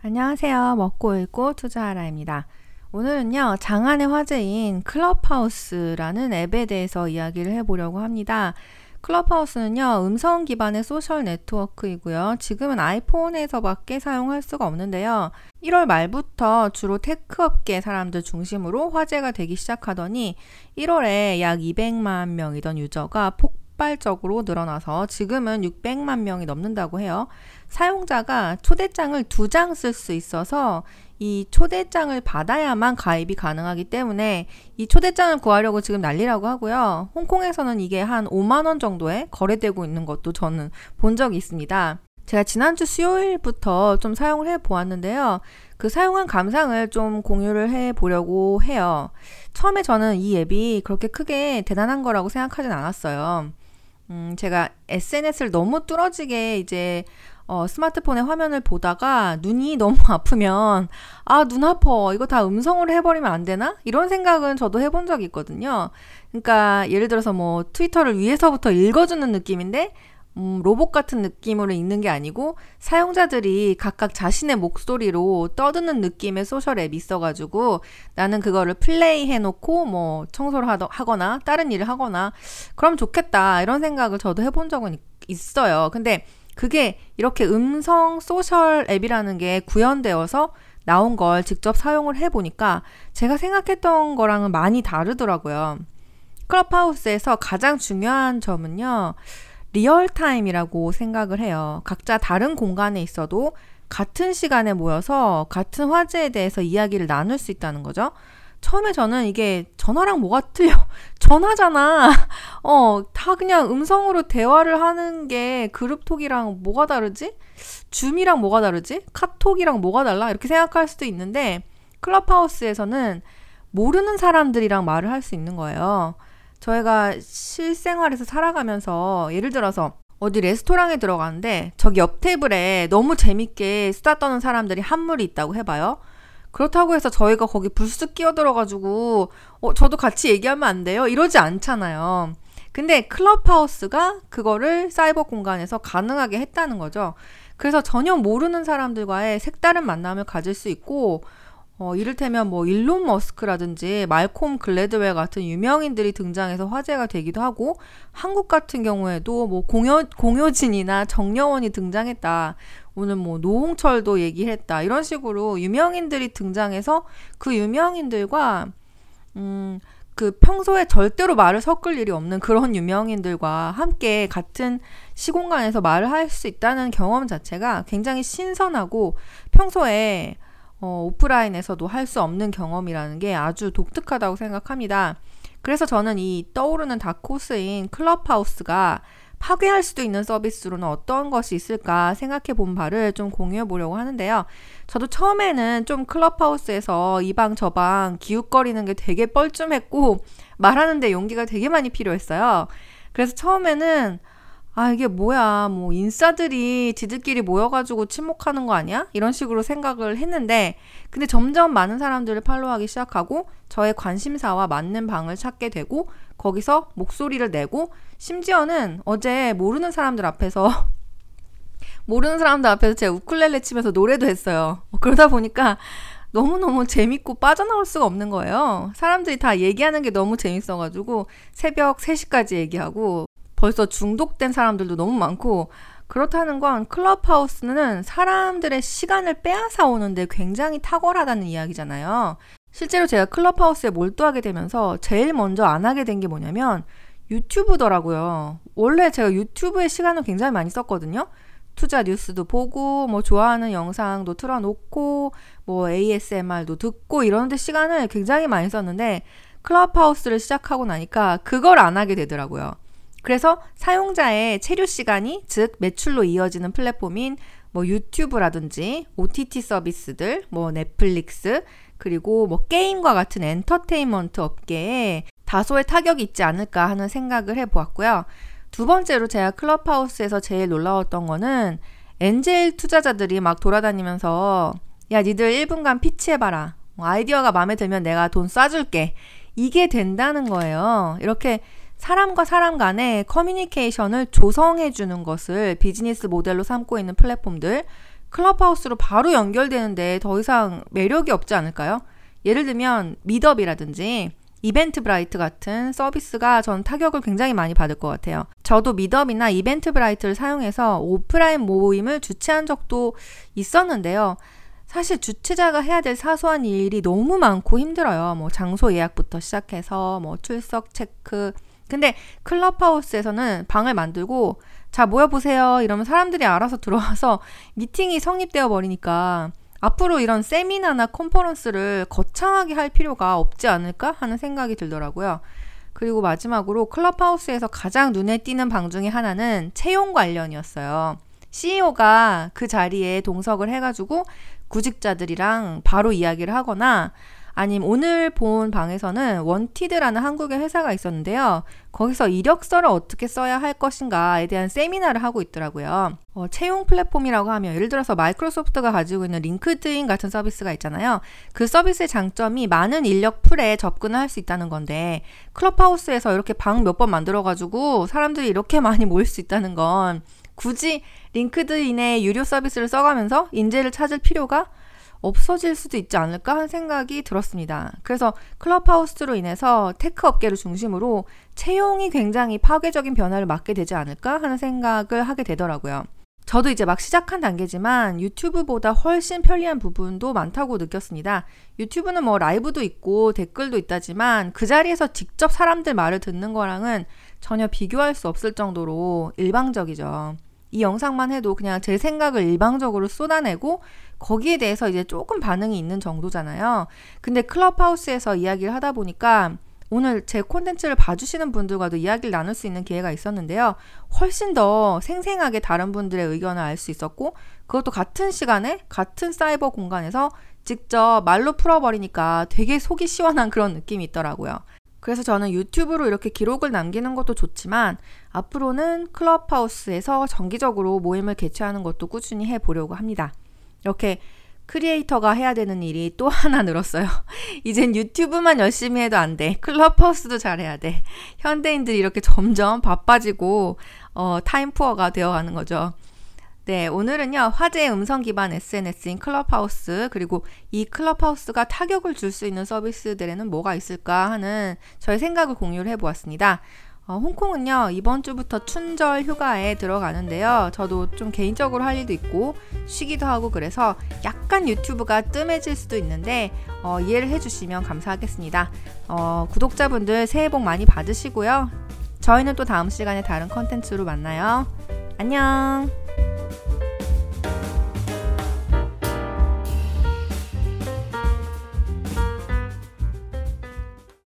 안녕하세요. 먹고 읽고 투자하라입니다. 오늘은요, 장안의 화제인 클럽하우스라는 앱에 대해서 이야기를 해보려고 합니다. 클럽하우스는요, 음성 기반의 social 네트워크이고요. 지금은 아이폰에서밖에 사용할 수가 없는데요. 1월 말부터 주로 tech 업계 사람들 중심으로 화제가 되기 시작하더니 1월에 약 200만 명이던 user가 폭 폭발적으로 늘어나서 지금은 600만 명이 넘는다고 해요. 사용자가 초대장을 두 장 쓸 수 있어서 이 초대장을 받아야만 가입이 가능하기 때문에 이 초대장을 구하려고 지금 난리라고 하고요. 홍콩에서는 이게 한 5만원 정도에 거래되고 있는 것도 저는 본 적이 있습니다. 제가 지난주 수요일부터 좀 사용을 해 보았는데요. 그 사용한 감상을 좀 공유를 해 보려고 해요. 처음에 저는 이 앱이 그렇게 크게 대단한 거라고 생각하진 않았어요. 음, 제가 SNS를 너무 뚫어지게 이제 어, 스마트폰의 화면을 보다가 눈이 너무 아프면 아, 눈 아파. 이거 다 음성으로 해버리면 안 되나? 이런 생각은 저도 해본 적이 있거든요. 그러니까 예를 들어서 뭐 트위터를 위에서부터 읽어주는 느낌인데 음, 로봇 같은 느낌으로 읽는 게 아니고 사용자들이 각각 자신의 목소리로 떠드는 느낌의 social 앱이 있어가지고 나는 그거를 플레이 해놓고 뭐 청소를 하거나 다른 일을 하거나 그럼 좋겠다 이런 생각을 저도 해본 적은 있어요. 근데 그게 이렇게 음성 social 앱이라는 게 구현되어서 나온 걸 직접 사용을 해보니까 제가 생각했던 거랑은 많이 다르더라고요. 클럽하우스에서 가장 중요한 점은요. real time이라고 생각을 해요. 각자 다른 공간에 있어도 같은 시간에 모여서 같은 화제에 대해서 이야기를 나눌 수 있다는 거죠. 처음에 저는 이게 전화랑 뭐가 틀려? 전화잖아. 어, 다 그냥 음성으로 대화를 하는 게 그룹톡이랑 뭐가 다르지? 줌이랑 뭐가 다르지? 카톡이랑 뭐가 달라? 이렇게 생각할 수도 있는데 클럽하우스에서는 모르는 사람들이랑 말을 할 수 있는 거예요. 저희가 실생활에서 살아가면서 예를 들어서 어디 레스토랑에 들어가는데 저기 옆 테이블에 너무 재밌게 수다 떠는 사람들이 한 무리 있다고 해봐요. 그렇다고 해서 저희가 거기 불쑥 끼어들어가지고 어, 저도 같이 얘기하면 안 돼요? 이러지 않잖아요. 근데 클럽하우스가 그거를 사이버 공간에서 가능하게 했다는 거죠. 그래서 전혀 모르는 사람들과의 색다른 만남을 가질 수 있고 어, 이를테면 뭐 일론 머스크라든지 말콤 글래드웰 같은 유명인들이 등장해서 화제가 되기도 하고 한국 같은 경우에도 뭐 공여, 공효진이나 정여원이 등장했다. 오늘 뭐 노홍철도 얘기했다. 이런 식으로 유명인들이 등장해서 그 유명인들과 음, 그 평소에 절대로 말을 섞을 일이 없는 그런 유명인들과 함께 같은 시공간에서 말을 할 수 있다는 경험 자체가 굉장히 신선하고 평소에 어, 오프라인에서도 할 수 없는 경험이라는 게 아주 독특하다고 생각합니다. 그래서 저는 이 떠오르는 다코스인 클럽하우스가 파괴할 수도 있는 서비스로는 어떤 것이 있을까 생각해 본 바를 좀 공유해 보려고 하는데요. 저도 처음에는 좀 클럽하우스에서 이 방 저 방 기웃거리는 게 되게 뻘쭘했고 말하는데 용기가 되게 많이 필요했어요. 그래서 처음에는 아, 이게 뭐야. 뭐, 인싸들이 지들끼리 모여가지고 침묵하는 거 아니야? 이런 식으로 생각을 했는데, 근데 점점 많은 사람들을 팔로우하기 시작하고, 저의 관심사와 맞는 방을 찾게 되고, 거기서 목소리를 내고, 심지어는 어제 모르는 사람들 앞에서, 모르는 사람들 앞에서 제가 우쿨렐레 치면서 노래도 했어요. 그러다 보니까, 너무너무 재밌고 빠져나올 수가 없는 거예요. 사람들이 다 얘기하는 게 너무 재밌어가지고 새벽 3시까지 얘기하고 벌써 중독된 사람들도 너무 많고 그렇다는 건 클럽하우스는 사람들의 시간을 빼앗아 오는데 굉장히 탁월하다는 이야기잖아요. 실제로 제가 클럽하우스에 몰두하게 되면서 제일 먼저 안 하게 된 게 뭐냐면 유튜브더라고요. 원래 제가 유튜브에 시간을 굉장히 많이 썼거든요. 투자 뉴스도 보고 뭐 좋아하는 영상도 틀어놓고 뭐 ASMR도 듣고 이러는데 시간을 굉장히 많이 썼는데 클럽하우스를 시작하고 나니까 그걸 안 하게 되더라고요. 그래서 사용자의 체류 시간이 즉 매출로 이어지는 플랫폼인 뭐 유튜브라든지 OTT 서비스들, 뭐 넷플릭스, 그리고 뭐 게임과 같은 엔터테인먼트 업계에 다소의 타격이 있지 않을까 하는 생각을 해 보았고요. 두 번째로 제가 클럽하우스에서 제일 놀라웠던 거는 angel 투자자들이 막 돌아다니면서 야, 니들 1분간 pitch해봐라. 뭐 아이디어가 마음에 들면 내가 돈 쏴줄게. 이게 된다는 거예요. 이렇게 사람과 사람 간의 커뮤니케이션을 조성해 주는 것을 비즈니스 모델로 삼고 있는 플랫폼들 클럽하우스로 바로 연결되는데 더 이상 매력이 없지 않을까요? 예를 들면 Meetup이라든지 Eventbrite 같은 서비스가 전 타격을 굉장히 많이 받을 것 같아요. 저도 Meetup이나 Eventbrite를 사용해서 오프라인 모임을 주최한 적도 있었는데요. 사실 주최자가 해야 될 사소한 일이 너무 많고 힘들어요. 뭐 장소 예약부터 시작해서 뭐 출석 체크. 근데 클럽하우스에서는 방을 만들고 자 모여보세요 이러면 사람들이 알아서 들어와서 미팅이 성립되어 버리니까 앞으로 이런 세미나나 컨퍼런스를 거창하게 할 필요가 없지 않을까 하는 생각이 들더라고요. 그리고 마지막으로 클럽하우스에서 가장 눈에 띄는 방 중에 하나는 채용 관련이었어요. CEO가 그 자리에 동석을 해가지고 구직자들이랑 바로 이야기를 하거나 아님 오늘 본 방에서는 원티드라는 한국의 회사가 있었는데요. 거기서 이력서를 어떻게 써야 할 것인가에 대한 세미나를 하고 있더라고요. 어, 채용 플랫폼이라고 하면 예를 들어서 마이크로소프트가 가지고 있는 링크드인 같은 서비스가 있잖아요. 그 서비스의 장점이 많은 인력 풀에 접근을 할 수 있다는 건데 클럽하우스에서 이렇게 방 몇 번 만들어가지고 사람들이 이렇게 많이 모일 수 있다는 건 굳이 링크드인의 유료 서비스를 써가면서 인재를 찾을 필요가 없어질 수도 있지 않을까 하는 생각이 들었습니다. 그래서 클럽하우스로 인해서 tech 업계를 중심으로 채용이 굉장히 파괴적인 변화를 맞게 되지 않을까 하는 생각을 하게 되더라고요. 저도 이제 막 시작한 단계지만 유튜브보다 훨씬 편리한 부분도 많다고 느꼈습니다. 유튜브는 뭐 라이브도 있고 댓글도 있다지만 그 자리에서 직접 사람들 말을 듣는 거랑은 전혀 비교할 수 없을 정도로 일방적이죠. 이 영상만 해도 그냥 제 생각을 일방적으로 쏟아내고 거기에 대해서 이제 조금 반응이 있는 정도잖아요. 근데 클럽하우스에서 이야기를 하다 보니까 오늘 제 콘텐츠를 봐주시는 분들과도 이야기를 나눌 수 있는 기회가 있었는데요. 훨씬 더 생생하게 다른 분들의 의견을 알 수 있었고, 그것도 같은 시간에, 같은 사이버 공간에서 직접 말로 풀어버리니까 되게 속이 시원한 그런 느낌이 있더라고요. 그래서 저는 유튜브로 이렇게 기록을 남기는 것도 좋지만 앞으로는 클럽하우스에서 정기적으로 모임을 개최하는 것도 꾸준히 해보려고 합니다. 이렇게 creator가 해야 되는 일이 또 하나 늘었어요. 이젠 유튜브만 열심히 해도 안 돼. 클럽하우스도 잘해야 돼. 현대인들이 이렇게 점점 바빠지고 어, time poor가 되어가는 거죠. 네, 오늘은요, 화제의 음성 기반 SNS인 클럽하우스, 그리고 이 클럽하우스가 타격을 줄 수 있는 서비스들에는 뭐가 있을까 하는 저의 생각을 공유를 해보았습니다. 어, 홍콩은요, 이번 주부터 춘절 휴가에 들어가는데요. 저도 좀 개인적으로 할 일도 있고, 쉬기도 하고 그래서 약간 유튜브가 뜸해질 수도 있는데, 어, 이해를 해주시면 감사하겠습니다. 어, 구독자분들 새해 복 많이 받으시고요. 저희는 또 다음 시간에 다른 컨텐츠로 만나요. 안녕!